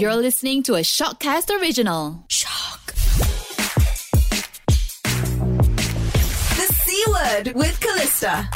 You're listening to a Shockcast original. Shock. The C word with Callista.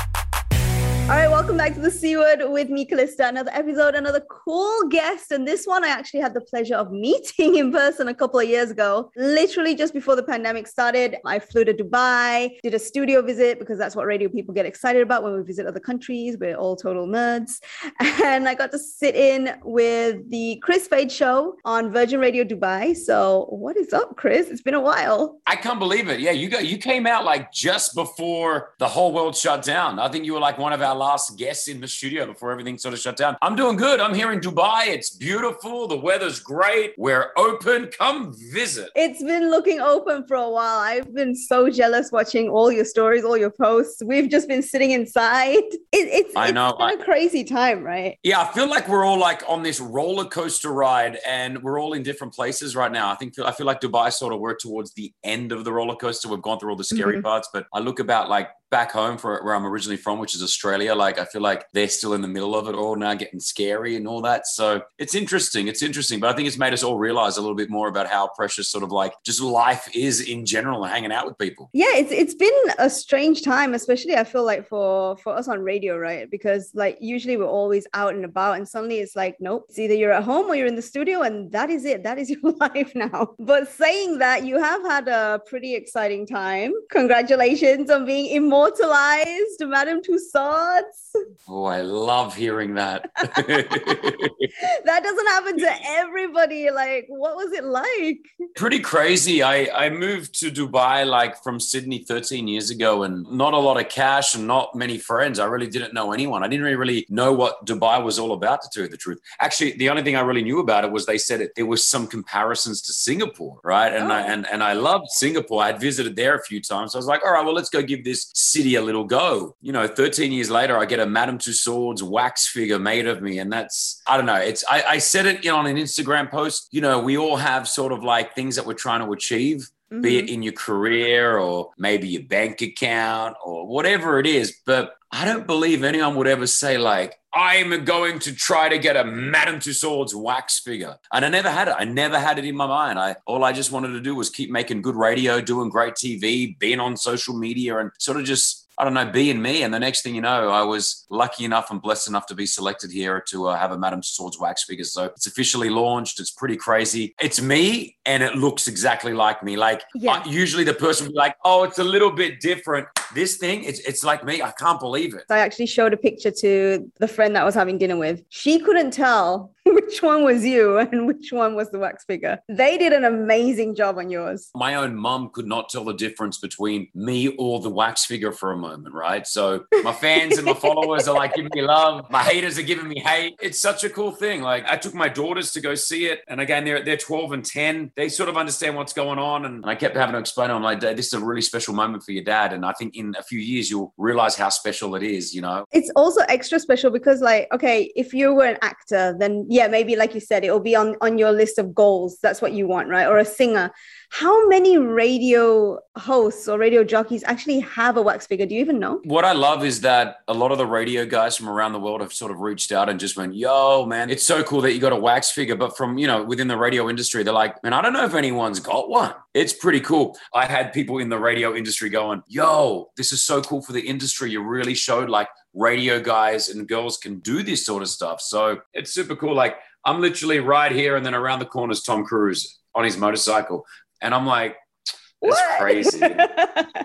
All right, welcome back to the Word with me, Callista. Another episode, another cool guest. And this one I actually had the pleasure of meeting in person a couple of years ago. Literally just before the pandemic started, I flew to Dubai, did a studio visit because that's what radio people get excited about when we visit other countries. We're all total nerds. And I got to sit in with the Kris Fade show on Virgin Radio Dubai. So, what is up, Kris? It's been a while. I can't believe it. Yeah, you got you came out like just before the whole world shut down. I think you were like one of our last guests in the studio before everything sort of shut down. I'm doing good. I'm here in Dubai. It's beautiful. The weather's great. We're open. Come visit. It's been looking open for a while. I've been so jealous watching all your stories, all your posts. We've just been sitting inside. It, it's, I know. It's been a crazy time, right? Yeah, I feel like we're all like on this roller coaster ride and we're all in different places right now. I think I feel like Dubai sort of we're towards the end of the roller coaster. We've gone through all the scary Mhm. parts, but I look about like back home for where I'm originally from, which is Australia. Like I feel like they're still in the middle of it all now, getting scary and all that. So it's interesting. It's interesting, but I think it's made us all realize a little bit more about how precious sort of like just life is in general and hanging out with people. Yeah, it's it's been a strange time, especially I feel like for for us on radio, right? Because like usually we're always out and about, and suddenly it's like, nope, it's either you're at home or you're in the studio, and that is it. That is your life now. But saying that, you have had a pretty exciting time. Congratulations on being immortalized, Madame Tussauds. Oh, I love hearing that. that doesn't happen to everybody. Like, what was it like? Pretty crazy. I, I moved to Dubai like from Sydney 13 years ago and not a lot of cash and not many friends. I really didn't know anyone. I didn't really, really know what Dubai was all about, to tell you the truth. Actually, the only thing I really knew about it was they said it there was some comparisons to Singapore, right? And I Oh. and, and I loved Singapore. I had visited there a few times. So I was like, all right, well, let's go give this city a little go. You know, 13 years later, I get a Madame Tussauds wax figure made of me. And that's, I don't know, it's I, I said it you know, on an Instagram post. You know, we all have sort of like things that we're trying to achieve be it mm-hmm. in your career or maybe your bank account or whatever it is. But I don't believe anyone would ever say, like, I'm going to try to get a Madame Tussauds wax figure. And I never had it. I never had it in my mind. I all I just wanted to do was keep making good radio, doing great TV, being on social media, and sort of just I don't know, being me. And the next thing you know, I was lucky enough and blessed enough to be selected here to uh, have a Madame Tussauds wax figure. So it's officially launched. It's pretty crazy. It's me, and it looks exactly like me. Like Yeah. uh, usually the person would be like, "Oh, it's a little bit different." This thing, it's it's like me. I can't believe it. I actually showed a picture to the friend that I was having dinner with. She couldn't tell which one was you and which one was the wax figure. They did an amazing job on yours. My own mum could not tell the difference between me or the wax figure for a moment, right? So my fans and my followers are like giving me love. My haters are giving me hate. It's such a cool thing. Like I took my daughters to go see it. And again, they're they're 12 and 10. They sort of understand what's going on. And, and I kept having to explain to them, like, this is a really special moment for your dad. And I think in a few years you'll realize how special it is, you know? It's also extra special because, like, okay, if you were an actor, then yeah, maybe like you said, it'll be on on your list of goals. That's what you want, right? Or a singer. How many radio hosts or radio jockeys actually have a wax figure? Do you even know? What I love is that a lot of the radio guys from around the world have sort of reached out and just went, yo, man, it's so cool that you got a wax figure. But from, you know, within the radio industry, they're like, man, I don't know if anyone's got one. It's pretty cool. I had people in the radio industry going, yo, this is so cool for the industry. You really showed like radio guys and girls can do this sort of stuff. So it's super cool. Like I'm literally right here and then around the corner is Tom Cruise on his motorcycle. And I'm like, that's What? crazy.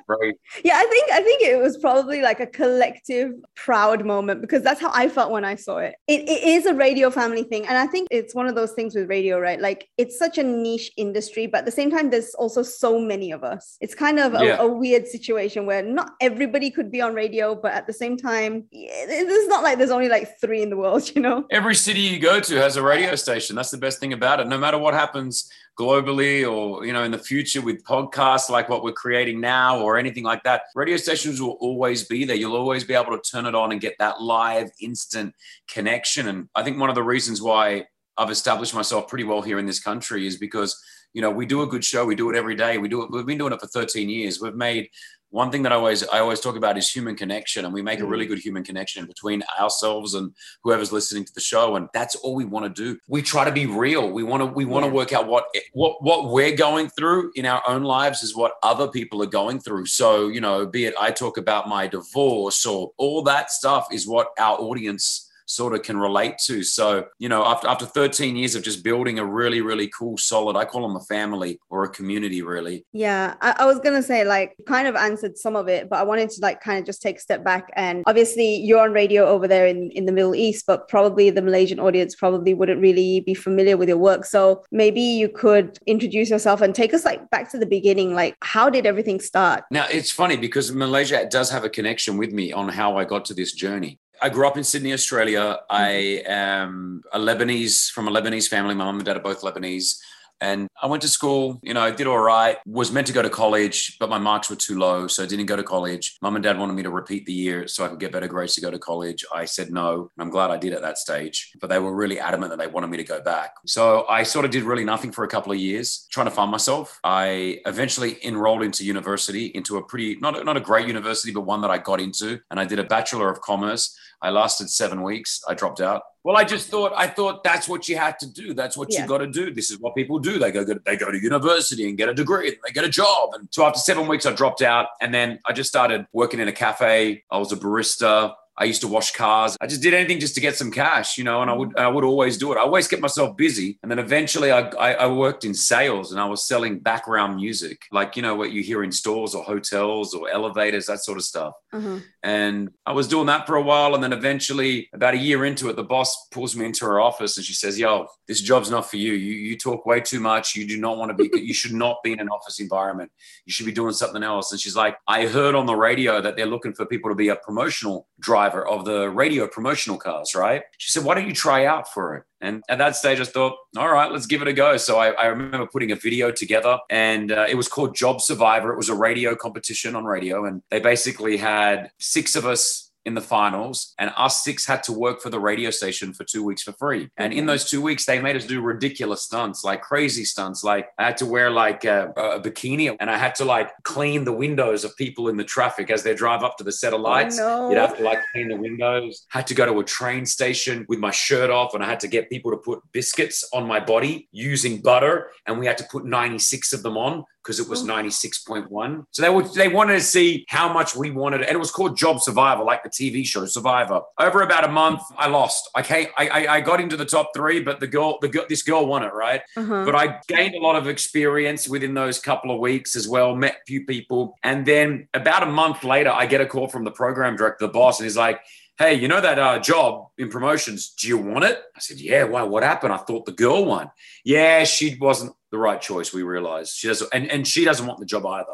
Right. yeah i think i think it was probably like a collective proud moment because that's how i felt when i saw it. it it is a radio family thing and i think it's one of those things with radio right like it's such a niche industry but at the same time there's also so many of us it's kind of a, Yeah. a weird situation where not everybody could be on radio but at the same time it's not like there's only like three in the world you know Every city you go to has a radio station. That's the best thing about it. No matter what happens globally or you know in the future with podcasts like what we're creating now or anything like that, radio stations will always be there. You'll always be able to turn it on and get that live instant connection. And I think one of the reasons why I've established myself pretty well here in this country is because you know, we do a good show. We do it every day. We do it. We've been doing it for 13 years. We've made one thing that I always I always talk about is human connection, and we make a really Mm. good human connection between ourselves and whoever's listening to the show, and that's all we want to do. We try to be real. We want to we want to work out what what what we're going through in our own lives is what other people are going through. So you know, be it I talk about my divorce or all that stuff is what our audience sort of can relate to. So, you know, after after 13 years of just building a really, really cool, solid, I call them a family or a community, really. Yeah, I, I was gonna say like kind of answered some of it, but I wanted to like kind of just take a step back. And obviously, you're on radio over there in in the Middle East, but probably the Malaysian audience probably wouldn't really be familiar with your work. So maybe you could introduce yourself and take us like back to the beginning. Like, how did everything start? Now, it's funny because Malaysia does have a connection with me on how I got to this journey. I grew up in Sydney, Australia. Mm-hmm. I am a Lebanese from a Lebanese family. My mum and dad are both Lebanese. And I went to school, you know, did all right, was meant to go to college, but my marks were too low. So I didn't go to college. Mum and dad wanted me to repeat the year so I could get better grades to go to college. I said no. And I'm glad I did at that stage, but they were really adamant that they wanted me to go back. So I sort of did really nothing for a couple of years, trying to find myself. I eventually enrolled into university, into a pretty, not, not a great university, but one that I got into. And I did a Bachelor of Commerce. I lasted seven weeks. I dropped out. Well, I just thought I thought that's what you had to do. That's what Yeah. you got to do. This is what people do. They go they go to university and get a degree and they get a job. And so after seven weeks, I dropped out, and then I just started working in a cafe. I was a barista. I used to wash cars. I just did anything just to get some cash, you know, and I would I would always do it. I always kept myself busy. And then eventually I, I, I worked in sales and I was selling background music, like, you know, what you hear in stores or hotels or elevators, that sort of stuff. Uh-huh. And I was doing that for a while. And then eventually, about a year into it, the boss pulls me into her office and she says, Yo, this job's not for you. You, you talk way too much. You do not want to be, you should not be in an office environment. You should be doing something else. And she's like, I heard on the radio that they're looking for people to be a promotional driver of the radio promotional cars, right? She said, Why don't you try out for it? And at that stage, I thought, all right, let's give it a go. So I, I remember putting a video together and uh, it was called Job Survivor. It was a radio competition on radio. And they basically had six of us in the finals, and us six had to work for the radio station for two weeks for free. And in those two weeks, they made us do ridiculous stunts, like crazy stunts. Like I had to wear like a, a bikini, and I had to like clean the windows of people in the traffic as they drive up to the set of oh, lights. no. You'd have to like clean the windows. Had to go to a train station with my shirt off, and I had to get people to put biscuits on my body using butter, and we had to put 96 of them on because it was 96.1. So they would they wanted to see how much we wanted, and it was called Job Survivor, like the TV show Survivor. Over about a month, I lost. I came, I, I, I got into the top three, but the girl, the girl, this girl won it, right? Uh-huh. But I gained a lot of experience within those couple of weeks as well, met a few people. And then about a month later, I get a call from the program director, the boss, and he's like, Hey, you know that uh, job in promotions? Do you want it? I said, Yeah, why? What happened? I thought the girl won. Yeah, she wasn't the right choice, we realized. She doesn't and, and she doesn't want the job either.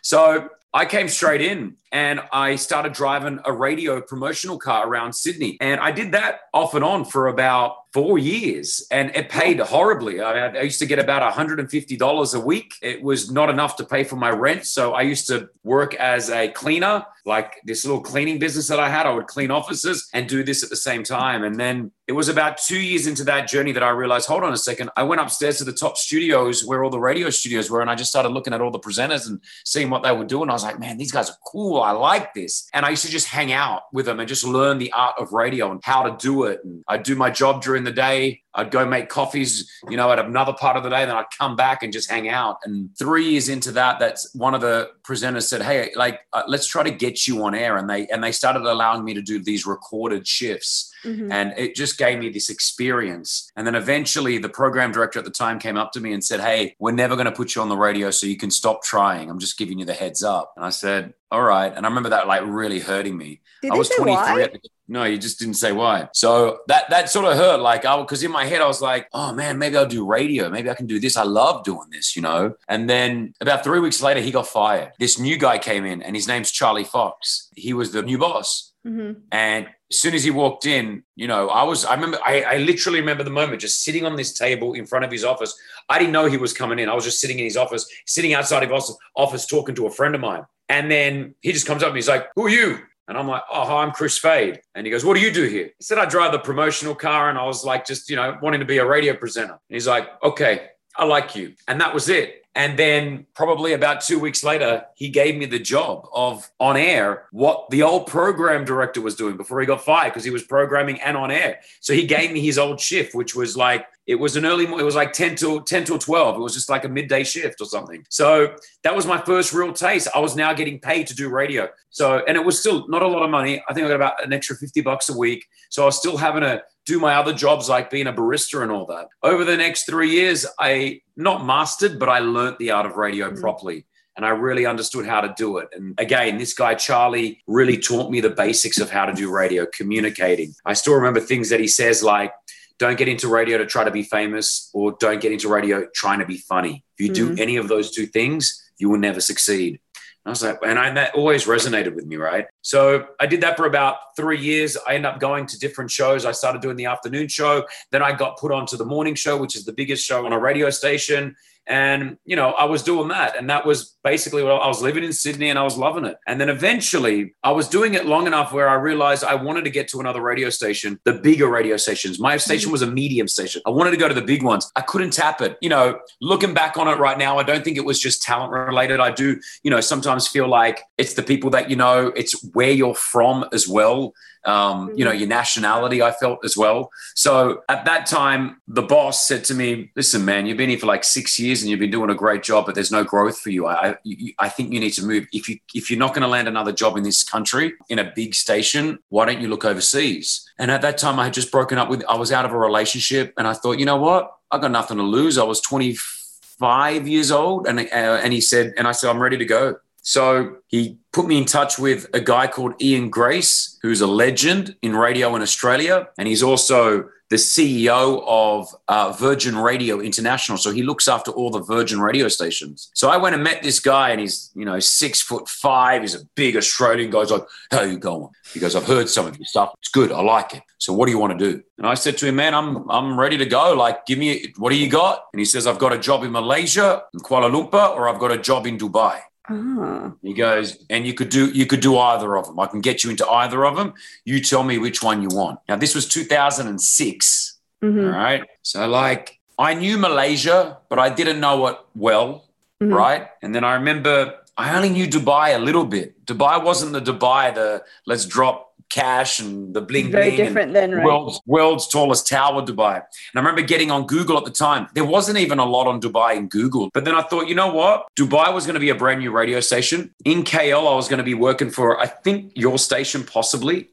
So I came straight in and I started driving a radio promotional car around Sydney. And I did that off and on for about four years and it paid horribly. I, I used to get about $150 a week. It was not enough to pay for my rent. So I used to work as a cleaner, like this little cleaning business that I had. I would clean offices and do this at the same time. And then it was about two years into that journey that I realized, hold on a second. I went upstairs to the top studios where all the radio studios were, and I just started looking at all the presenters and seeing what they were doing. I was like, man, these guys are cool. I like this. And I used to just hang out with them and just learn the art of radio and how to do it. And I'd do my job during the day. I'd go make coffees, you know, at another part of the day. Then I'd come back and just hang out. And three years into that, that's one of the presenters said, "Hey, like, uh, let's try to get you on air." And they and they started allowing me to do these recorded shifts Mhm. and it just gave me this experience. And then eventually, the program director at the time came up to me and said, Hey, we're never going to put you on the radio, so you can stop trying. I'm just giving you the heads up. And I said, All right. And I remember that like really hurting me. Did I was 23. at the- No, you just didn't say why. So that that sort of hurt. Like I because in my head I was like, oh man, maybe I'll do radio. Maybe I can do this. I love doing this, you know. And then about three weeks later, he got fired. This new guy came in, and his name's Charlie Fox. He was the new boss. Mhm. And as soon as he walked in, you know, I was, I remember, I, I literally remember the moment just sitting on this table in front of his office. I didn't know he was coming in. I was just sitting in his office, sitting outside of his office, talking to a friend of mine. And then he just comes up and he's like, Who are you? And I'm like, Oh, I'm Kris Fade. And he goes, What do you do here? He said, I drive the promotional car. And I was like, just, you know, wanting to be a radio presenter. And he's like, Okay, I like you. And that was it. And then probably about two weeks later, he gave me the job of on air what the old program director was doing before he got fired because he was programming and on air. So he gave me his old shift, which was like it was an early, it was like 10 to 10 to 12. It was just like a midday shift or something. So that was my first real taste. I was now getting paid to do radio. So, and it was still not a lot of money. I think I got about an extra 50 bucks a week. So I was still having to do my other jobs like being a barista and all that. Over the next three years, I not mastered, but I learned the art of radio mm-hmm. properly and I really understood how to do it. And again, this guy, Charlie, really taught me the basics of how to do radio, communicating. I still remember things that he says like, don't get into radio to try to be famous or don't get into radio trying to be funny. If you mm-hmm. do any of those two things, you will never succeed. I was like, and I, that always resonated with me, right? So I did that for about three years. I ended up going to different shows. I started doing the afternoon show. Then I got put onto the morning show, which is the biggest show on a radio station. And, you know, I was doing that. And that was basically what I was living in Sydney and I was loving it. And then eventually I was doing it long enough where I realized I wanted to get to another radio station, the bigger radio stations. My station was a medium station. I wanted to go to the big ones. I couldn't tap it. You know, looking back on it right now, I don't think it was just talent related. I do, you know, sometimes feel like it's the people that you know, it's where you're from as well um, you know, mm-hmm. your nationality, I felt as well. So at that time, the boss said to me, listen, man, you've been here for like six years and you've been doing a great job, but there's no growth for you. I, I think you need to move. If you, if you're not going to land another job in this country in a big station, why don't you look overseas? And at that time I had just broken up with, I was out of a relationship and I thought, you know what? I got nothing to lose. I was 25 years old. And, uh, and he said, and I said, I'm ready to go. So he put me in touch with a guy called Ian Grace, who's a legend in radio in Australia. And he's also the CEO of uh, Virgin Radio International. So he looks after all the Virgin radio stations. So I went and met this guy, and he's, you know, six foot five. He's a big Australian guy. He's like, How you going? He goes, I've heard some of your stuff. It's good. I like it. So what do you want to do? And I said to him, Man, I'm I'm ready to go. Like, give me what do you got? And he says, I've got a job in Malaysia, in Kuala Lumpur, or I've got a job in Dubai. Ah. He goes, and you could do you could do either of them. I can get you into either of them. You tell me which one you want. Now this was 2006. Mm-hmm. All right. So like I knew Malaysia, but I didn't know it well. Mm-hmm. Right. And then I remember I only knew Dubai a little bit. Dubai wasn't the Dubai, the let's drop cash and the bling very bling different then right? world's, world's tallest tower dubai. And i remember getting on google at the time. There wasn't even a lot on dubai in google. But then i thought you know what? Dubai was going to be a brand new radio station. In kl i was going to be working for i think your station possibly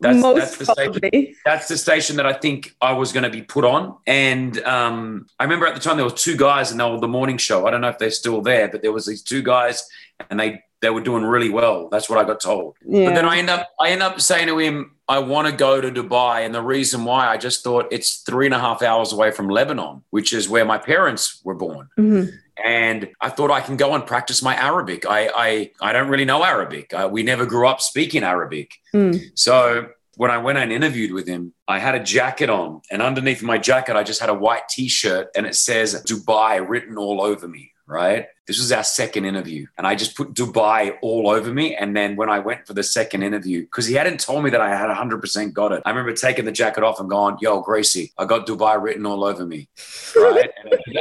that's, Most that's the probably. station. That's the station that I think I was going to be put on. And um, I remember at the time there were two guys, and they were the morning show. I don't know if they're still there, but there was these two guys, and they they were doing really well. That's what I got told. Yeah. But then I end up I end up saying to him, I want to go to Dubai. And the reason why I just thought it's three and a half hours away from Lebanon, which is where my parents were born. Mm-hmm. And I thought I can go and practice my Arabic. I I, I don't really know Arabic. Uh, we never grew up speaking Arabic. Mm. So when I went and interviewed with him, I had a jacket on, and underneath my jacket, I just had a white T-shirt, and it says Dubai written all over me right? This was our second interview. And I just put Dubai all over me. And then when I went for the second interview, because he hadn't told me that I had 100% got it, I remember taking the jacket off and going, Yo, Gracie, I got Dubai written all over me. Right.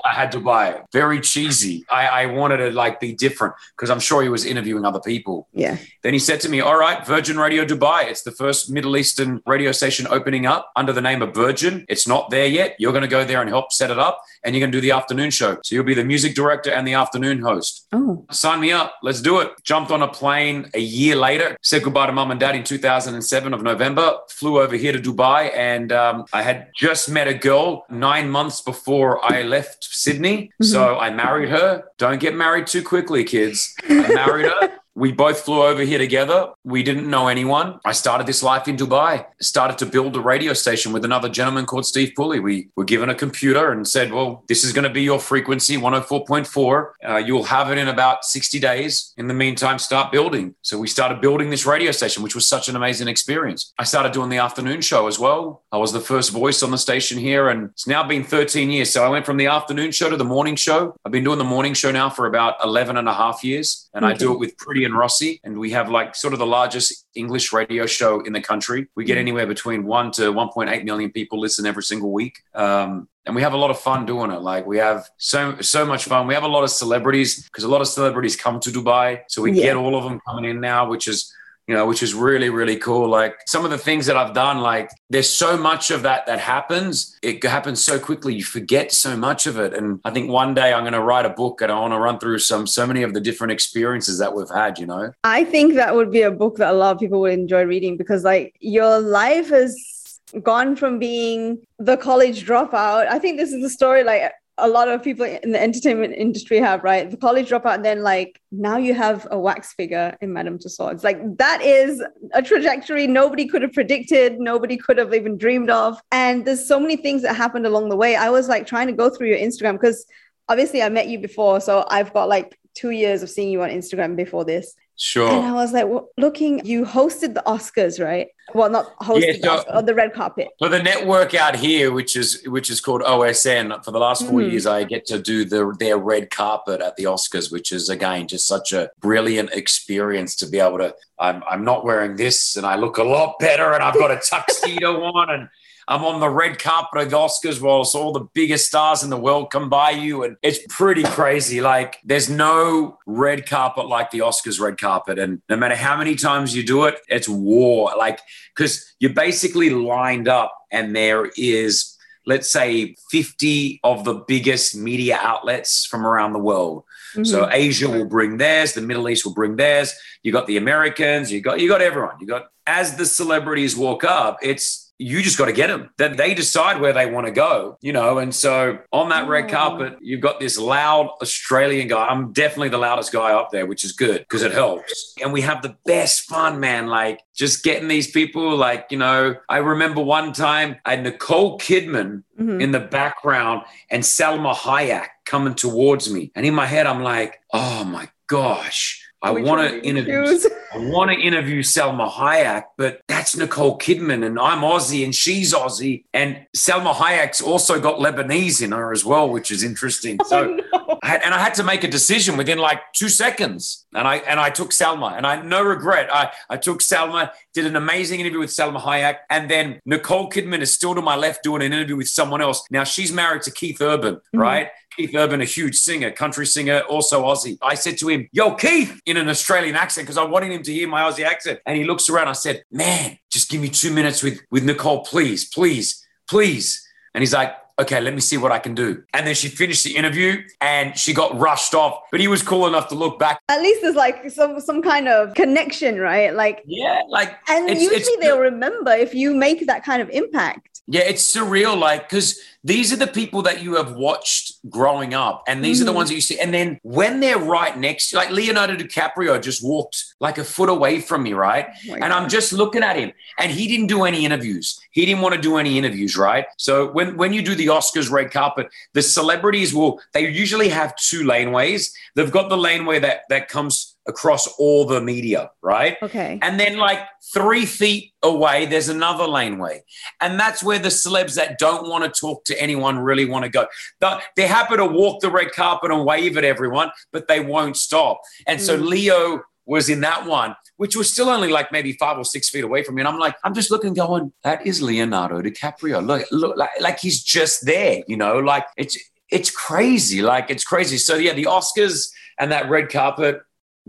I had Dubai. Very cheesy. I, I wanted to like be different because I'm sure he was interviewing other people. Yeah. Then he said to me, All right, Virgin Radio Dubai. It's the first Middle Eastern radio station opening up under the name of Virgin. It's not there yet. You're going to go there and help set it up and you're going to do the afternoon show. So you'll be the music director and the afternoon host. Oh. Sign me up. Let's do it. Jumped on a plane a year later, said goodbye to mum and dad in 2007 of November, flew over here to Dubai. And um, I had just met a girl nine months before I left Sydney. Mm-hmm. So I married her. Don't get married too quickly, kids. I married her. We both flew over here together. We didn't know anyone. I started this life in Dubai, started to build a radio station with another gentleman called Steve Pulley. We were given a computer and said, well, this is going to be your frequency, 104.4. Uh, you'll have it in about 60 days. In the meantime, start building. So we started building this radio station, which was such an amazing experience. I started doing the afternoon show as well. I was the first voice on the station here, and it's now been 13 years. So I went from the afternoon show to the morning show. I've been doing the morning show now for about 11 and a half years, and okay. I do it with pretty and Rossi, and we have like sort of the largest English radio show in the country. We get mm. anywhere between one to 1.8 million people listen every single week. Um, and we have a lot of fun doing it. Like we have so so much fun. We have a lot of celebrities because a lot of celebrities come to Dubai, so we Yeah. get all of them coming in now, which is you know, which is really, really cool. Like some of the things that I've done, like there's so much of that that happens. It happens so quickly. You forget so much of it. And I think one day I'm going to write a book and I want to run through some, so many of the different experiences that we've had, you know? I think that would be a book that a lot of people would enjoy reading because, like, your life has gone from being the college dropout. I think this is the story, like, a lot of people in the entertainment industry have, right? The college dropout, and then, like, now you have a wax figure in Madame Tussauds. Like, that is a trajectory nobody could have predicted, nobody could have even dreamed of. And there's so many things that happened along the way. I was like trying to go through your Instagram because obviously I met you before. So I've got like two years of seeing you on Instagram before this. Sure. And I was like, well, looking, you hosted the Oscars, right? Well, not hosted Yeah, the, so- Oscar- on the red carpet. For the network out here, which is which is called OSN, for the last four Mhm. years, I get to do the their red carpet at the Oscars, which is again just such a brilliant experience to be able to. I'm I'm not wearing this, and I look a lot better, and I've got a tuxedo on, and I'm on the red carpet of the Oscars whilst all the biggest stars in the world come by you. And it's pretty crazy. Like, there's no red carpet like the Oscars red carpet. And no matter how many times you do it, it's war. Like, because you're basically lined up and there is, let's say, 50 of the biggest media outlets from around the world. So Mhm. Asia will bring theirs, the Middle East will bring theirs. You got the Americans, you got you got everyone. You got as the celebrities walk up, it's you just got to get them. That they decide where they want to go, you know. And so on that red carpet, you've got this loud Australian guy. I'm definitely the loudest guy up there, which is good because it helps. And we have the best fun, man. Like just getting these people. Like you know, I remember one time I had Nicole Kidman Mhm. in the background and Salma Hayek coming towards me. And in my head, I'm like, oh my gosh, I want to interview. I want to interview Salma Hayek, but that's Nicole Kidman, and I'm Aussie, and she's Aussie, and Salma Hayek's also got Lebanese in her as well, which is interesting. So, Oh, no. I had, and I had to make a decision within like two seconds, and I and I took Salma, and I no regret. I I took Salma, did an amazing interview with Salma Hayek, and then Nicole Kidman is still to my left doing an interview with someone else. Now she's married to Keith Urban, right? Keith Urban, a huge singer, country singer, also Aussie. I said to him, Yo, Keith, in an Australian accent, because I wanted him to hear my Aussie accent. And he looks around. I said, Man, just give me two minutes with, with Nicole, please, please, please. And he's like, Okay, let me see what I can do. And then she finished the interview and she got rushed off. But he was cool enough to look back. At least there's like some some kind of connection, right? Like, Yeah, like and It's- usually it's- they'll remember if you make that kind of impact. Yeah, it's surreal. Like, because these are the people that you have watched growing up, and these are the Mhm. ones that you see. And then when they're right next, like Leonardo DiCaprio just walked like a foot away from me, right? Oh and I'm just looking at him, and he didn't do any interviews. He didn't want to do any interviews, right? So when when you do the Oscars red carpet, the celebrities will they usually have two laneways. They've got the laneway that that comes across all the media, right? okay. And then, like three feet away, there's another laneway. And that's where the celebs that don't want to talk to anyone really want to go. They're happy to walk the red carpet and wave at everyone, but they won't stop. And so Mm. Leo was in that one, which was still only like maybe five or six feet away from me. And I'm like, I'm just looking, going, that is Leonardo DiCaprio. Look, look, like, like he's just there, you know, like it's it's crazy. Like it's crazy. So yeah, the Oscars and that red carpet,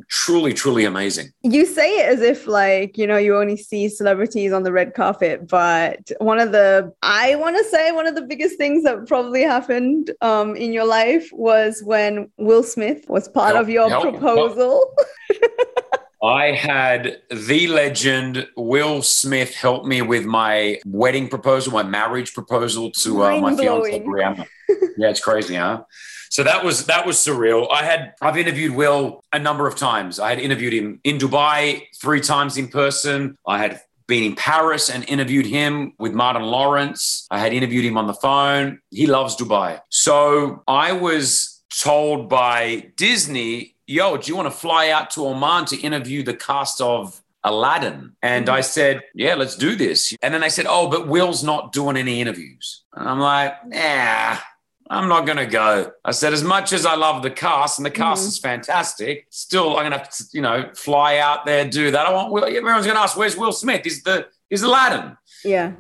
truly, truly amazing. You say it as if like, you know, you only see celebrities on the red carpet, but one of the I want to say one of the biggest things that probably happened um in your life was when Will Smith was part Help, of your help, proposal. I had the legend Will Smith help me with my wedding proposal, my marriage proposal to uh, my fiance. Brianna. yeah, it's crazy, huh? So that was that was surreal. I had I've interviewed Will a number of times. I had interviewed him in Dubai three times in person. I had been in Paris and interviewed him with Martin Lawrence. I had interviewed him on the phone. He loves Dubai. So I was told by Disney, yo, do you want to fly out to Oman to interview the cast of Aladdin? And I mm-hmm. said, yeah, let's do this. And then they said, oh, but Will's not doing any interviews. And I'm like, nah. I'm not going to go. I said, as much as I love the cast and the cast Mhm. is fantastic, still I'm going to have to, you know, fly out there, do that. I want Will. Everyone's going to ask, where's Will Smith? Is the is Aladdin? yeah.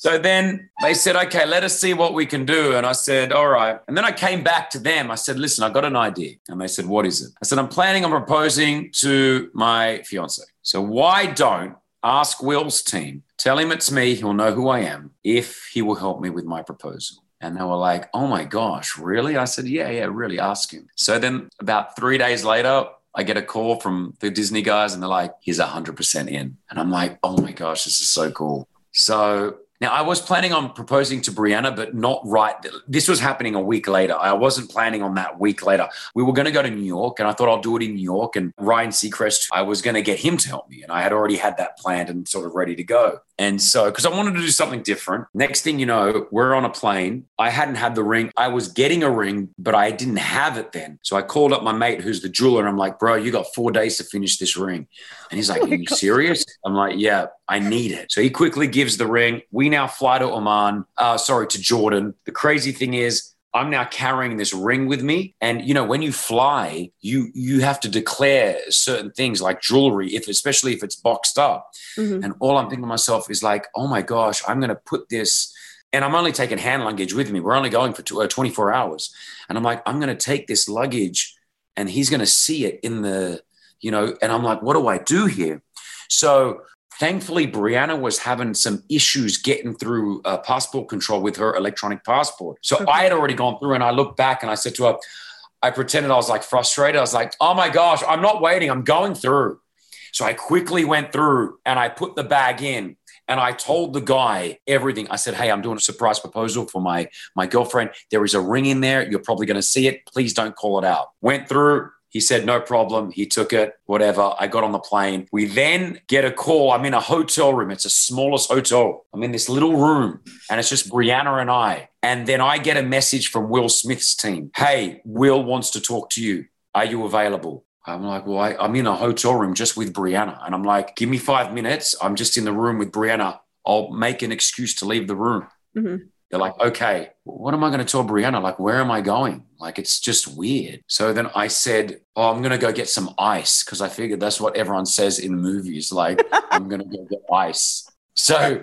So then they said, okay, let us see what we can do. And I said, all right. And then I came back to them. I said, listen, I've got an idea. And they said, what is it? I said, I'm planning on proposing to my fiance. So why don't ask Will's team, tell him it's me, he'll know who I am, if he will help me with my proposal. And they were like, oh my gosh, really? I said, yeah, yeah, really, ask him. So then about three days later, I get a call from the Disney guys and they're like, he's 100% in. And I'm like, oh my gosh, this is so cool. So now, I was planning on proposing to Brianna, but not right. This was happening a week later. I wasn't planning on that week later. We were going to go to New York, and I thought I'll do it in New York. And Ryan Seacrest, I was going to get him to help me. And I had already had that planned and sort of ready to go. And so, because I wanted to do something different. Next thing you know, we're on a plane. I hadn't had the ring. I was getting a ring, but I didn't have it then. So I called up my mate who's the jeweler, and I'm like, bro, you got four days to finish this ring. And he's like, oh Are you God. serious? I'm like, Yeah, I need it. So he quickly gives the ring. We now fly to Oman, uh, sorry, to Jordan. The crazy thing is, I'm now carrying this ring with me. And you know, when you fly, you you have to declare certain things like jewelry, if especially if it's boxed up. Mm-hmm. And all I'm thinking to myself is like, oh my gosh, I'm gonna put this. And I'm only taking hand luggage with me. We're only going for two, uh, 24 hours. And I'm like, I'm going to take this luggage and he's going to see it in the, you know, and I'm like, what do I do here? So Thankfully, Brianna was having some issues getting through uh, passport control with her electronic passport. So okay. I had already gone through and I looked back and I said to her, I pretended I was like frustrated. I was like, oh my gosh, I'm not waiting, I'm going through. So I quickly went through and I put the bag in and I told the guy everything. I said, "Hey, I'm doing a surprise proposal for my my girlfriend. There is a ring in there. You're probably going to see it. Please don't call it out." Went through, he said, no problem. He took it, whatever. I got on the plane. We then get a call. I'm in a hotel room. It's the smallest hotel. I'm in this little room and it's just Brianna and I. And then I get a message from Will Smith's team. Hey, Will wants to talk to you. Are you available? I'm like, well, I, am in a hotel room just with Brianna. And I'm like, give me five minutes. I'm just in the room with Brianna. I'll make an excuse to leave the room. Mm-hmm they're like, okay, what am I going to tell Brianna? Like, where am I going? Like, it's just weird. So then I said, oh, I'm going to go get some ice because I figured that's what everyone says in movies. Like, I'm going to go get ice. So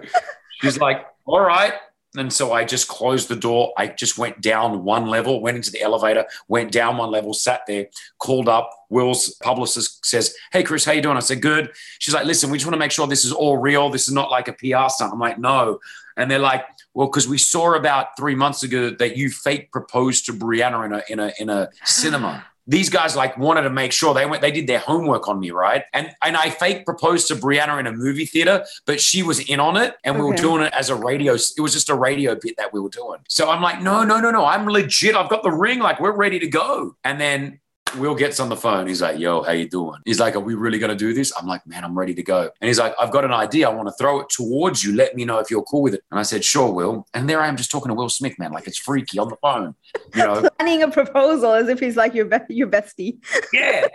she's like, all right. And so I just closed the door. I just went down one level, went into the elevator, went down one level, sat there, called up. Will's publicist says, Hey, Kris, how you doing? I said, Good. She's like, Listen, we just want to make sure this is all real. This is not like a PR stunt. I'm like, No. And they're like, well, because we saw about three months ago that you fake proposed to Brianna in a in a in a cinema. These guys like wanted to make sure they went they did their homework on me, right? And and I fake proposed to Brianna in a movie theater, but she was in on it and we were doing it as a radio. It was just a radio bit that we were doing. So I'm like, no, no, no, no. I'm legit. I've got the ring. Like we're ready to go. And then Will gets on the phone. He's like, yo, how you doing? He's like, are we really going to do this? I'm like, man, I'm ready to go. And he's like, I've got an idea. I want to throw it towards you. Let me know if you're cool with it. And I said, sure, Will. And there I am just talking to Will Smith, man. Like it's freaky on the phone, you know. Planning a proposal as if he's like your, be- your bestie. yeah.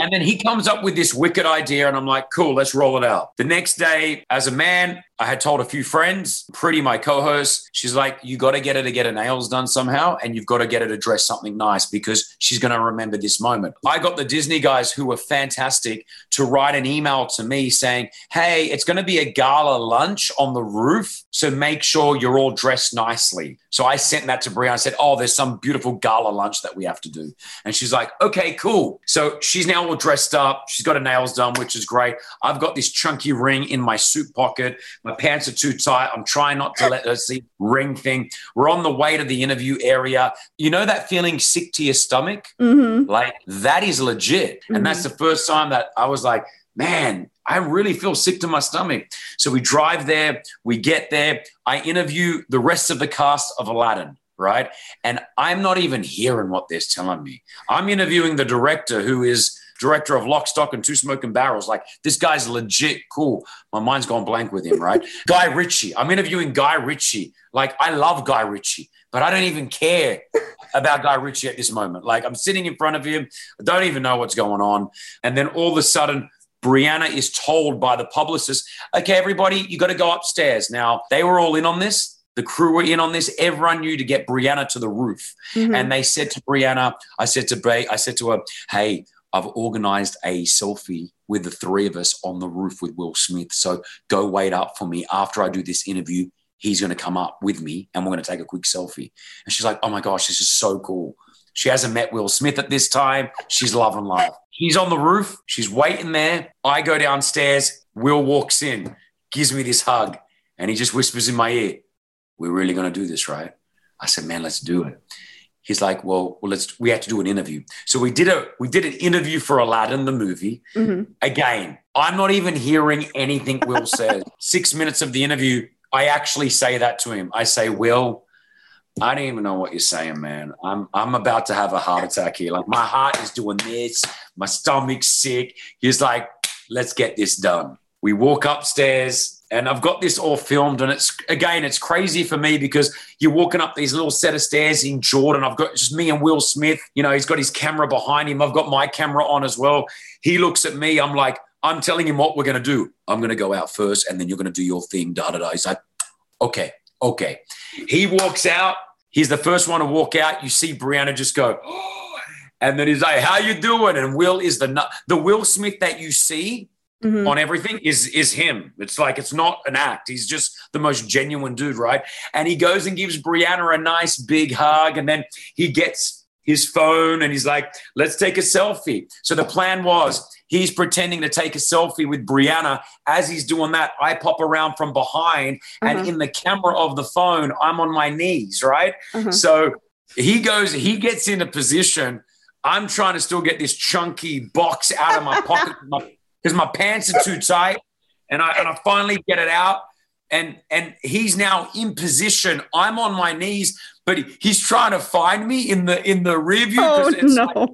And then he comes up with this wicked idea. And I'm like, cool, let's roll it out. The next day, as a man, I had told a few friends, Priti, my co host, she's like, you got to get her to get her nails done somehow. And you've got to get her to dress something nice because she's going to remember this moment. I got the Disney guys who were fantastic to write an email to me saying, hey, it's going to be a gala lunch on the roof. So make sure you're all dressed nicely. So I sent that to Brianna. I said, oh, there's some beautiful gala lunch that we have to do. And she's like, okay, cool. So she's now all dressed up. She's got her nails done, which is great. I've got this chunky ring in my suit pocket. My pants are too tight. I'm trying not to let her see ring thing. We're on the way to the interview area. You know that feeling sick to your stomach? Mm-hmm. Like that is legit. Mm-hmm. And that's the first time that I was like, man, I really feel sick to my stomach. So we drive there, we get there. I interview the rest of the cast of Aladdin right? And I'm not even hearing what they're telling me. I'm interviewing the director who is director of Lock, Stock, and Two Smoking Barrels. Like, this guy's legit cool. My mind's gone blank with him, right? Guy Ritchie. I'm interviewing Guy Ritchie. Like, I love Guy Ritchie, but I don't even care about Guy Ritchie at this moment. Like, I'm sitting in front of him. I don't even know what's going on. And then all of a sudden, Brianna is told by the publicist, okay, everybody, you got to go upstairs. Now, they were all in on this. The crew were in on this. Everyone knew to get Brianna to the roof. Mm-hmm. And they said to Brianna, I said to Bray, I said to her, hey, I've organized a selfie with the three of us on the roof with Will Smith. So go wait up for me after I do this interview. he's going to come up with me and we're going to take a quick selfie. And she's like, oh my gosh, this is so cool. She hasn't met Will Smith at this time. She's loving life. He's on the roof. She's waiting there. I go downstairs. Will walks in, gives me this hug, and he just whispers in my ear, We're really going to do this, right? I said, Man, let's do it. He's like, well, well, let's. We have to do an interview. So we did a we did an interview for Aladdin the movie. Mhm. Again, I'm not even hearing anything Will says. Six minutes of the interview, I actually say that to him. I say, Will, I don't even know what you're saying, man. I'm I'm about to have a heart attack here. Like my heart is doing this, my stomach's sick. He's like, let's get this done. We walk upstairs and I've got this all filmed. And it's again, it's crazy for me because you're walking up these little set of stairs in Jordan. I've got just me and Will Smith. You know, he's got his camera behind him. I've got my camera on as well. He looks at me. I'm like, I'm telling him what we're going to do. I'm going to go out first and then you're going to do your thing. Da da da. He's like, okay, okay. He walks out. He's the first one to walk out. You see Brianna just go, and then he's like, "How you doing?" And Will is the the Will Smith that you see Mhm. on everything is is him. It's like it's not an act. He's just the most genuine dude, right? And he goes and gives Brianna a nice big hug, and then he gets his phone and he's like, "Let's take a selfie." So the plan was he's pretending to take a selfie with Brianna. As he's doing that, I pop around from behind, and Uh-huh. in the camera of the phone, I'm on my knees, right? Uh-huh. So he goes, he gets into position. I'm trying to still get this chunky box out of my pocket because my pants are too tight, and I and I finally get it out. And and he's now in position. I'm on my knees, but he- he's trying to find me in the in the rear view. Oh no! like-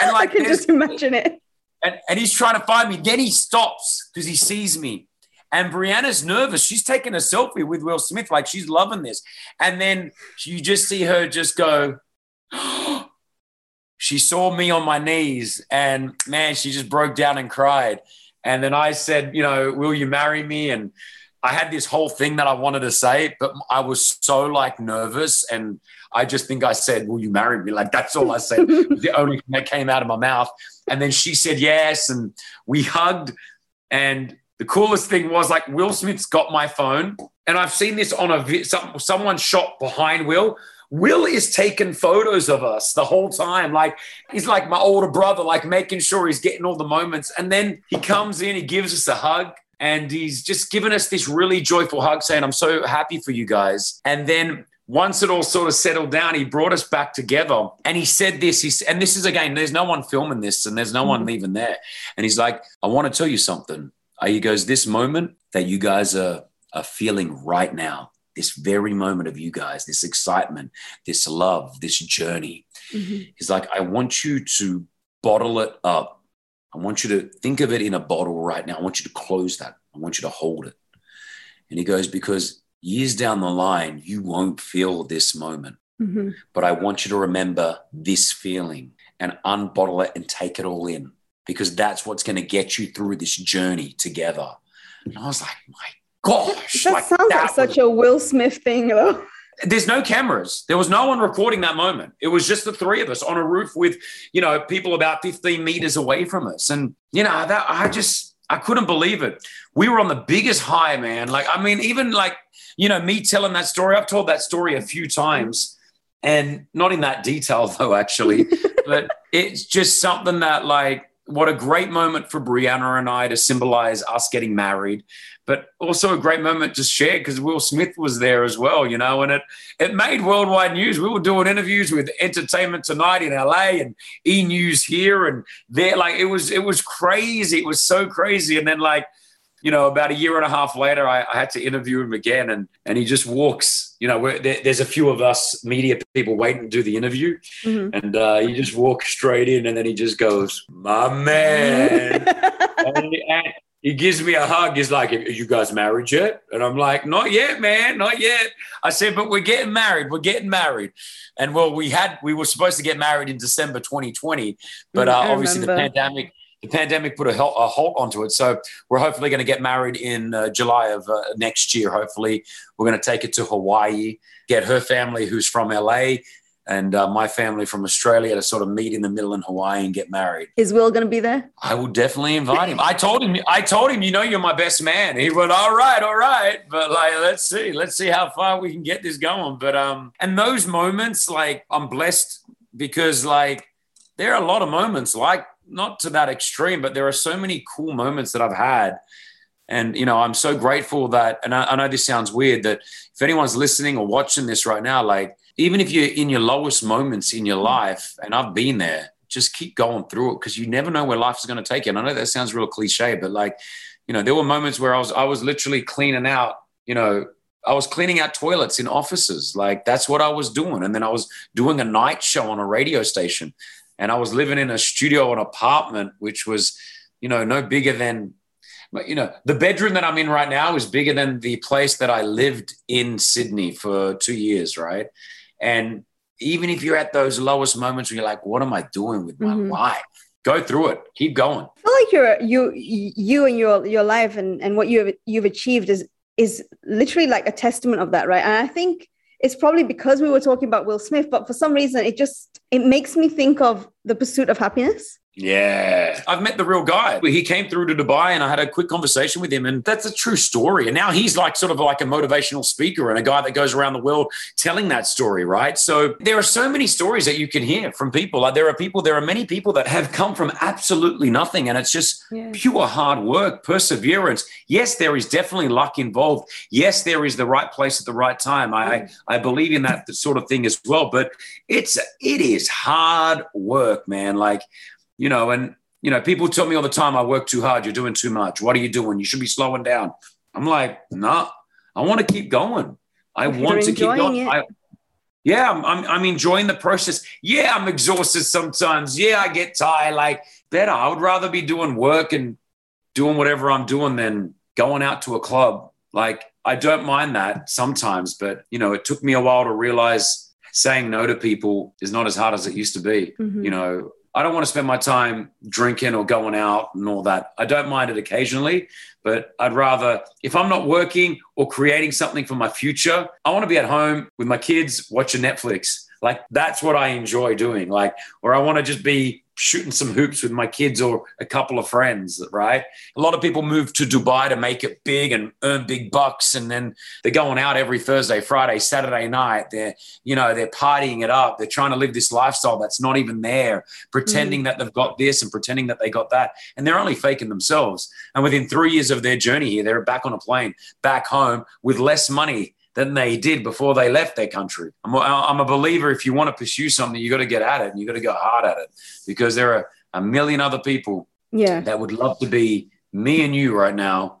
and I can just imagine it. and, and he's trying to find me. Then he stops because he sees me. And Brianna's nervous. She's taking a selfie with Will Smith, like she's loving this. And then you just see her just go, she saw me on my knees and man, she just broke down and cried. And then I said, you know, will you marry me? And I had this whole thing that I wanted to say, but I was so like nervous. And I just think I said, will you marry me? Like that's all I said. the only thing that came out of my mouth. And then she said yes. And we hugged. And the coolest thing was like Will Smith's got my phone. And I've seen this on a some, someone shot behind Will. Will is taking photos of us the whole time. Like he's like my older brother, like making sure he's getting all the moments. And then he comes in, he gives us a hug, and he's just given us this really joyful hug, saying, I'm so happy for you guys. And then once it all sort of settled down, he brought us back together and he said this. He's, and this is again, there's no one filming this and there's no one even there. And he's like, I want to tell you something. Uh, He goes, This moment that you guys are, are feeling right now, this very moment of you guys, this excitement, this love, this journey. Mhm. He's like, I want you to bottle it up. I want you to think of it in a bottle right now. I want you to close that. I want you to hold it. And he goes, Because years down the line, you won't feel this moment Mhm. but I want you to remember this feeling and unbottle it and take it all in because that's what's going to get you through this journey together. And I was like, my gosh, That like, sounds like was- such a Will Smith thing, though. there's no cameras. There was no one recording that moment. It was just the three of us on a roof with, you know, people about 15 meters away from us. And, you know, that I just, I couldn't believe it. We were on the biggest high, man. Like, I mean, even like, you know, me telling that story, I've told that story a few times and not in that detail though, actually, but it's just something that like, what a great moment for Brianna and I to symbolize us getting married, but also a great moment to share because Will Smith was there as well, you know, and it it made worldwide news. We were doing interviews with Entertainment Tonight in LA and E News here and there. Like it was it was crazy. It was so crazy. And then like you know, about a year and a half later, I, I had to interview him again, and and he just walks. You know, there, there's a few of us media people waiting to do the interview, Mhm. and uh, he just walks straight in, and then he just goes, "My man," and, and he gives me a hug. He's like, "Are you guys married yet?" And I'm like, "Not yet, man, not yet." I said, "But we're getting married. We're getting married." And well, we had we were supposed to get married in December 2020, but Mm, uh, obviously the pandemic the pandemic put a, hel- a halt onto it. So we're hopefully going to get married in uh, July of uh, next year. Hopefully, we're going to take it to Hawaii, get her family, who's from LA, and uh, my family from Australia to sort of meet in the middle in Hawaii and get married. Is Will going to be there? I will definitely invite him. I told him, I told him, you know, you're my best man. He went, all right, all right, but like, let's see, let's see how far we can get this going. But um, and those moments, like, I'm blessed because like there are a lot of moments like not to that extreme, but there are so many cool moments that I've had. And, you know, I'm so grateful that, and I, I, know this sounds weird, that if anyone's listening or watching this right now, like, even if you're in your lowest moments in your life, and I've been there, just keep going through it because you never know where life is going to take you. And I know that sounds real cliche, but like, you know, there were moments where I was, I was literally cleaning out, you know, I was cleaning out toilets in offices. Like that's what I was doing. And then I was doing a night show on a radio station and I was living in a studio, an apartment, which was, you know, no bigger than, you know, the bedroom that I'm in right now is bigger than the place that I lived in Sydney for two years, right? And even if you're at those lowest moments where you're like, what am I doing with my mm-hmm. life? Go through it. Keep going. I feel like you're you you and your your life and, and what you've you've achieved is is literally like a testament of that, right? And I think it's probably because we were talking about Will Smith, but for some reason it just it makes me think of the pursuit of happiness. Yeah. I've met the real guy. He came through to Dubai and I had a quick conversation with him. And that's a true story. And now he's like sort of like a motivational speaker and a guy that goes around the world telling that story, right? So there are so many stories that you can hear from people. Like there are people, there are many people that have come from absolutely nothing. And it's just yeah. pure hard work, perseverance. Yes, there is definitely luck involved. Yes, there is the right place at the right time. I, I mm. believe in that sort of thing as well. But it's it is hard work, man. Like you know, and you know, people tell me all the time, I work too hard, you're doing too much. What are you doing? You should be slowing down. I'm like, no, nah, I want to keep going. I if want to keep going. I, yeah, I'm, I'm, I'm enjoying the process. Yeah, I'm exhausted sometimes. Yeah, I get tired. Like, better. I would rather be doing work and doing whatever I'm doing than going out to a club. Like, I don't mind that sometimes, but you know, it took me a while to realize saying no to people is not as hard as it used to be. Mm-hmm. You know, I don't want to spend my time drinking or going out and all that. I don't mind it occasionally, but I'd rather, if I'm not working or creating something for my future, I want to be at home with my kids watching Netflix. Like that's what I enjoy doing. Like, or I want to just be shooting some hoops with my kids or a couple of friends, right? A lot of people move to Dubai to make it big and earn big bucks. And then they're going out every Thursday, Friday, Saturday night. They're, you know, they're partying it up. They're trying to live this lifestyle that's not even there, pretending mm. that they've got this and pretending that they got that. And they're only faking themselves. And within three years of their journey here, they're back on a plane, back home with less money than they did before they left their country. I'm a, I'm a believer if you want to pursue something, you got to get at it and you got to go hard at it because there are a million other people yeah. that would love to be me and you right now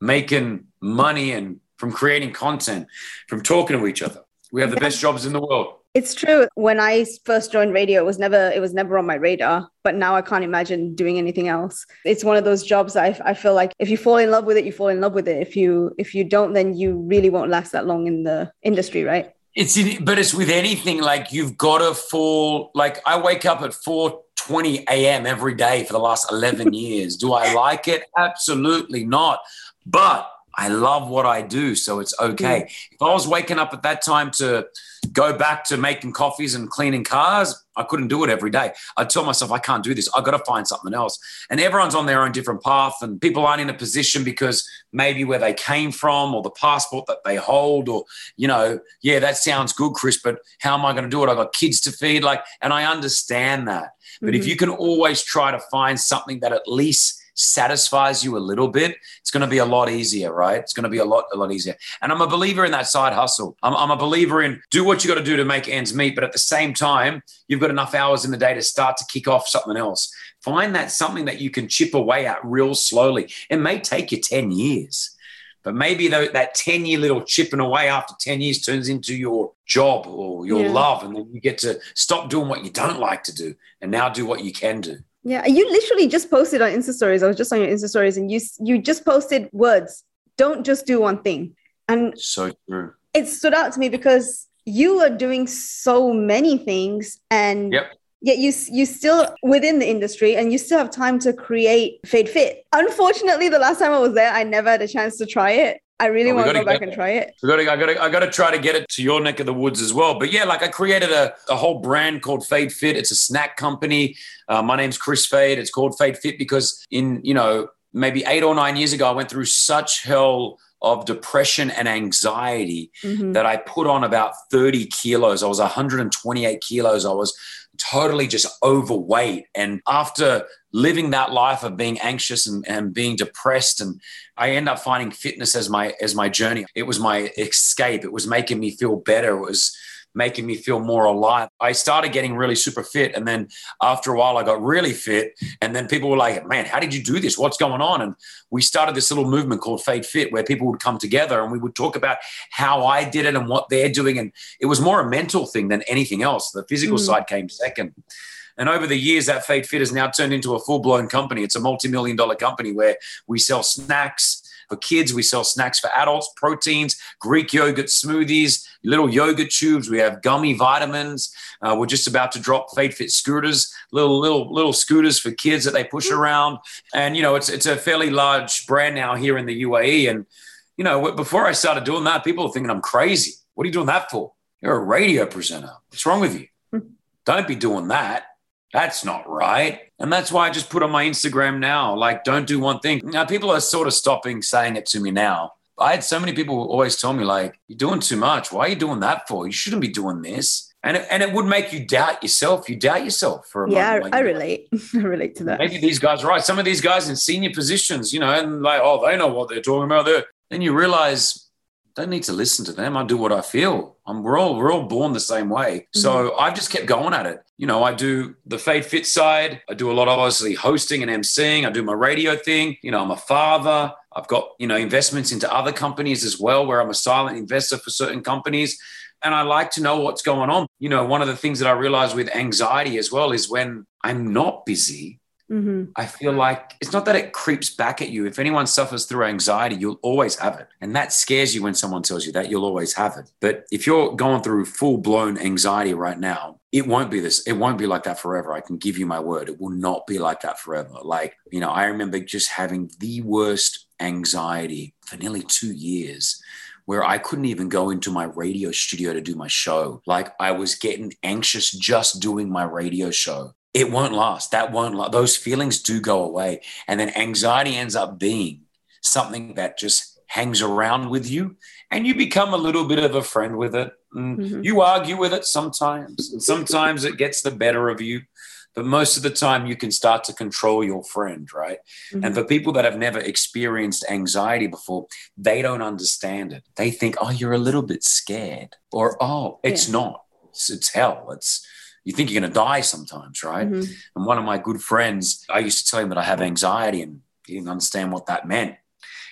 making money and from creating content, from talking to each other. We have the best jobs in the world. It's true. When I first joined radio, it was never it was never on my radar. But now I can't imagine doing anything else. It's one of those jobs I, I feel like if you fall in love with it, you fall in love with it. If you if you don't, then you really won't last that long in the industry, right? It's but it's with anything like you've got to fall. Like I wake up at four 20 a.m. every day for the last 11 years. Do I like it? Absolutely not. But I love what I do, so it's okay. Mm. If I was waking up at that time to go back to making coffees and cleaning cars, I couldn't do it every day. I'd tell myself, I can't do this. I've got to find something else. And everyone's on their own different path, and people aren't in a position because maybe where they came from or the passport that they hold, or, you know, yeah, that sounds good, Kris, but how am I going to do it? I've got kids to feed. Like, and I understand that. But mm-hmm. if you can always try to find something that at least satisfies you a little bit, it's going to be a lot easier, right? It's going to be a lot, a lot easier. And I'm a believer in that side hustle. I'm, I'm a believer in do what you got to do to make ends meet, but at the same time, you've got enough hours in the day to start to kick off something else. Find that something that you can chip away at real slowly. It may take you 10 years. But maybe that 10 year little chipping away after 10 years turns into your job or your yeah. love. And then you get to stop doing what you don't like to do and now do what you can do. Yeah, you literally just posted on Insta stories. I was just on your Insta stories, and you you just posted words. Don't just do one thing. And so true. It stood out to me because you are doing so many things, and yep. yet you you still within the industry, and you still have time to create Fade Fit. Unfortunately, the last time I was there, I never had a chance to try it. I really Oh, want to go back and try it. We got to, I got to, I got to try to get it to your neck of the woods as well. But yeah, like I created a, a whole brand called Fade Fit. It's a snack company. Uh, my name's Kris Fade. It's called Fade Fit because in you know maybe eight or nine years ago, I went through such hell of depression and anxiety Mhm. that I put on about 30 kilos. I was 128 kilos. I was totally just overweight. And after living that life of being anxious and, and being depressed, and I end up finding fitness as my as my journey. It was my escape. It was making me feel better. It was making me feel more alive. I started getting really super fit. And then after a while, I got really fit. And then people were like, man, how did you do this? What's going on? And we started this little movement called Fade Fit where people would come together and we would talk about how I did it and what they're doing. And it was more a mental thing than anything else. The physical Mm. side came second. And over the years, that Fade Fit has now turned into a full blown company. It's a multi million dollar company where we sell snacks for kids, we sell snacks for adults, proteins, Greek yogurt smoothies, little yogurt tubes. We have gummy vitamins. Uh, we're just about to drop Fade Fit scooters, little little little scooters for kids that they push around. And you know, it's it's a fairly large brand now here in the UAE. And you know, before I started doing that, people were thinking I'm crazy. What are you doing that for? You're a radio presenter. What's wrong with you? Don't be doing that. That's not right. And that's why I just put on my Instagram now, like, don't do one thing. Now, people are sort of stopping saying it to me now. I had so many people who always tell me, like, you're doing too much. Why are you doing that for? You shouldn't be doing this. And it, and it would make you doubt yourself. You doubt yourself for a Yeah, moment. like, I relate. I relate to that. maybe these guys are right. Some of these guys in senior positions, you know, and like, oh, they know what they're talking about there. Then you realize don't need to listen to them. I do what I feel. I'm, we're all we're all born the same way. So mm-hmm. I've just kept going at it. You know, I do the Fade Fit side. I do a lot of obviously hosting and emceeing. I do my radio thing. You know, I'm a father. I've got you know investments into other companies as well, where I'm a silent investor for certain companies. And I like to know what's going on. You know, one of the things that I realize with anxiety as well is when I'm not busy, hmm I feel like it's not that it creeps back at you. If anyone suffers through anxiety, you'll always have it. And that scares you when someone tells you that you'll always have it. But if you're going through full blown anxiety right now, it won't be this. It won't be like that forever. I can give you my word. It will not be like that forever. Like, you know, I remember just having the worst anxiety for nearly two years where I couldn't even go into my radio studio to do my show. Like I was getting anxious just doing my radio show. It won't last. That won't last. Those feelings do go away. And then anxiety ends up being something that just hangs around with you and you become a little bit of a friend with it. And Mhm. You argue with it sometimes, and sometimes it gets the better of you. But most of the time, you can start to control your friend, right? And for people that have never experienced anxiety before, they don't understand it. They think, oh, you're a little bit scared, or oh, it's Yeah. not. It's, it's hell. It's you think you're going to die sometimes, right? Mhm. And one of my good friends, I used to tell him that I have anxiety, and he didn't understand what that meant.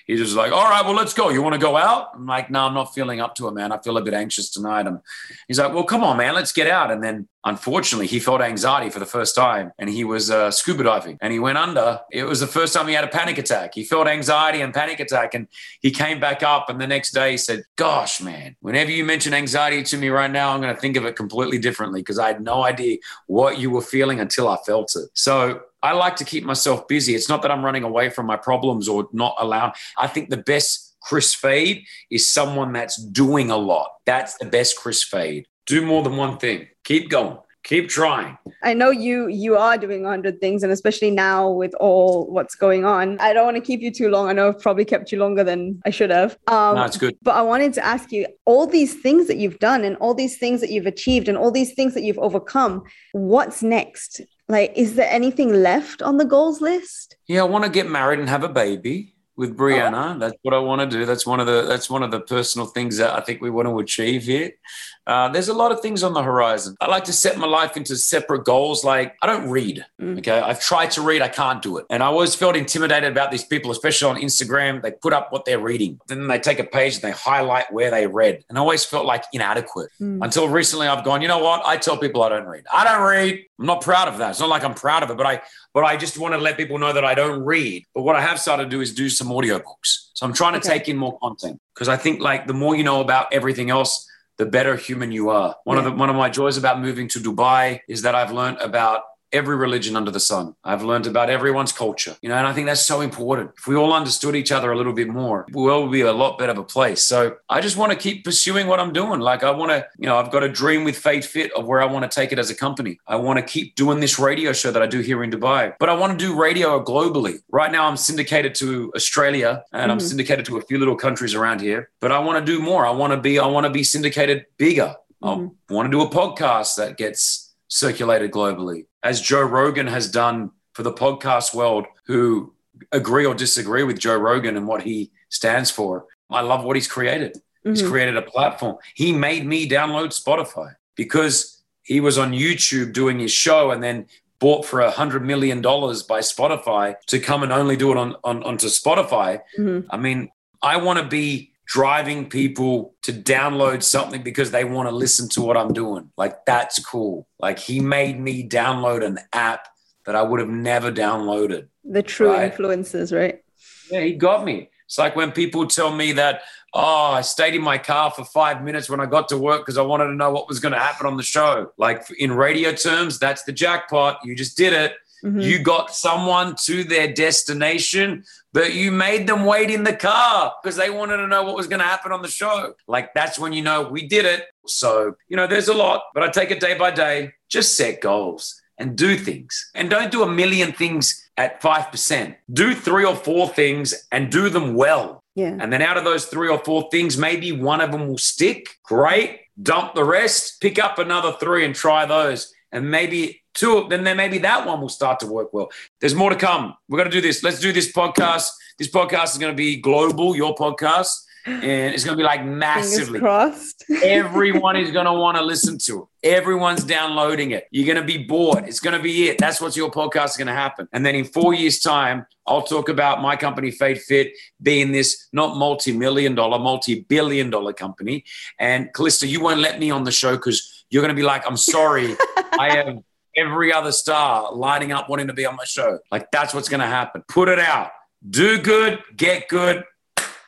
He just like, "All right, well, let's go. You want to go out?" I'm like, "No, I'm not feeling up to it, man. I feel a bit anxious tonight." And he's like, "Well, come on, man, let's get out." And then, unfortunately, he felt anxiety for the first time, and he was uh, scuba diving, and he went under. It was the first time he had a panic attack. He felt anxiety and panic attack, and he came back up. And the next day, he said, "Gosh, man, whenever you mention anxiety to me right now, I'm going to think of it completely differently because I had no idea what you were feeling until I felt it." So I like to keep myself busy. It's not that I'm running away from my problems or not allowing. I think the best Kris Fade is someone that's doing a lot. That's the best Kris Fade. Do more than one thing. Keep going. Keep trying. I know you you are doing a hundred things, and especially now with all what's going on. I don't want to keep you too long. I know I've probably kept you longer than I should have. Um, No, it's good. But I wanted to ask you all these things that you've done and all these things that you've achieved and all these things that you've overcome. What's next? Like, is there anything left on the goals list? Yeah, I want to get married and have a baby with Brianna. Oh. That's what I want to do. That's one of the that's one of the personal things that I think we want to achieve here. Uh, there's a lot of things on the horizon. I like to set my life into separate goals. Like I don't read. Mm. Okay, I've tried to read, I can't do it, and I always felt intimidated about these people, especially on Instagram. They put up what they're reading, then they take a page and they highlight where they read, and I always felt like inadequate. Mm. Until recently, I've gone. You know what? I tell people I don't read. I don't read. I'm not proud of that. It's not like I'm proud of it, but I but I just want to let people know that I don't read. But what I have started to do is do some audiobooks. So I'm trying to Okay. take in more content because I think like the more you know about everything else, the better human you are. One of the one of my joys about moving to Dubai is that I've learned about every religion under the sun. I've learned about everyone's culture, you know, and I think that's so important. If we all understood each other a little bit more, the world would be a lot better of a place. So I just want to keep pursuing what I'm doing. Like I want to, you know, I've got a dream with Fade Fit of where I want to take it as a company. I want to keep doing this radio show that I do here in Dubai, but I want to do radio globally. Right now, I'm syndicated to Australia and mm-hmm. I'm syndicated to a few little countries around here, but I want to do more. I want to be, I want to be syndicated bigger. Mm-hmm. I want to do a podcast that gets circulated globally, as Joe Rogan has done for the podcast world, who agree or disagree with Joe Rogan and what he stands for. I love what he's created. Mm-hmm. He's created a platform. He made me download Spotify because he was on YouTube doing his show and then bought for a hundred million dollars by Spotify to come and only do it on, on onto Spotify. Mm-hmm. I mean, I want to be driving people to download something because they want to listen to what I'm doing. Like that's cool. Like he made me download an app that I would have never downloaded. The true right? influences, right? Yeah, he got me. It's like when people tell me that, oh, I stayed in my car for five minutes when I got to work because I wanted to know what was going to happen on the show. Like in radio terms, that's the jackpot. You just did it. Mm-hmm. You got someone to their destination, but you made them wait in the car because they wanted to know what was going to happen on the show. Like that's when you know we did it. So, you know, there's a lot, but I take it day by day. Just set goals and do things. And don't do a million things at 5%. Do three or four things and do them well. Yeah. And then out of those three or four things, maybe one of them will stick. Great. Dump the rest, pick up another three and try those. And maybe two, then then maybe that one will start to work well. There's more to come. We're going to do this. Let's do this podcast. This podcast is going to be global, your podcast and it's going to be like massively crossed. Everyone is going to want to listen to it. Everyone's downloading it. You're going to be bored. It's going to be it. That's what your podcast is going to happen. And then in four years' time, I'll talk about my company, Fade Fit, being this not multi-million dollar, multi-billion dollar company. And Calista, you won't let me on the show because you're going to be like, I'm sorry, I have every other star lining up wanting to be on my show. Like that's what's going to happen. Put it out. Do good, get good,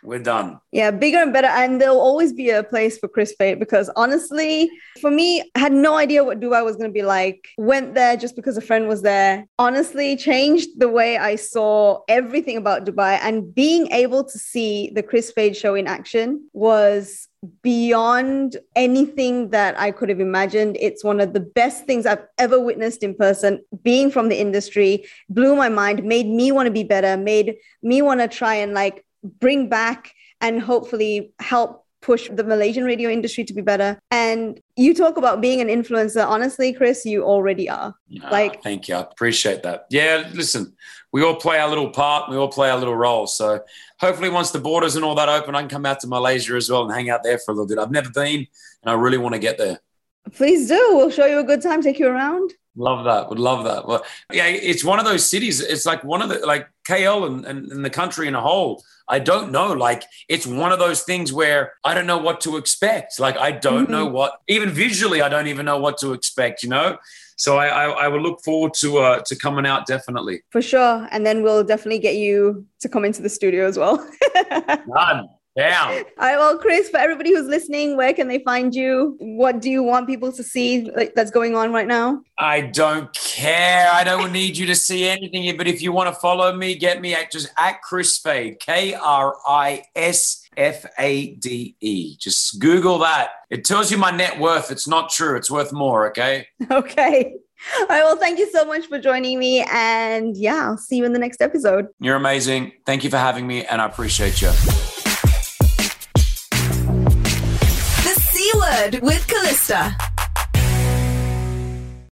we're done. Yeah, bigger and better. And there'll always be a place for Kris Fade because honestly, for me, I had no idea what Dubai was going to be like. Went there just because a friend was there. Honestly, changed the way I saw everything about Dubai. And being able to see the Kris Fade show in action was beyond anything that I could have imagined. It's one of the best things I've ever witnessed in person. Being from the industry blew my mind, made me want to be better, made me want to try and like bring back and hopefully help push the Malaysian radio industry to be better. And you talk about being an influencer. Honestly, Kris, you already are. Like, thank you. I appreciate that. Yeah, listen, we all play our little part. We all play our little role. So hopefully, once the borders and all that open, I can come out to Malaysia as well and hang out there for a little bit. I've never been, and I really want to get there. Please do. We'll show you a good time. Take you around. Love that. Would love that. Well, yeah, it's one of those cities. It's like one of the like KL and, and, and, the country in a whole. I don't know. Like it's one of those things where I don't know what to expect. Like I don't mm-hmm. know what even visually I don't even know what to expect. You know. So I, I, I will look forward to uh, to coming out definitely. For sure, and then we'll definitely get you to come into the studio as well. Done. Down. All right. Well, Kris, for everybody who's listening, where can they find you? What do you want people to see that's going on right now? I don't care. I don't need you to see anything. But if you want to follow me, get me at just at Kris Fade, K R I S F A D E. Just Google that. It tells you my net worth. It's not true. It's worth more. Okay. Okay. All right. Well, thank you so much for joining me. And yeah, I'll see you in the next episode. You're amazing. Thank you for having me. And I appreciate you. With Calista.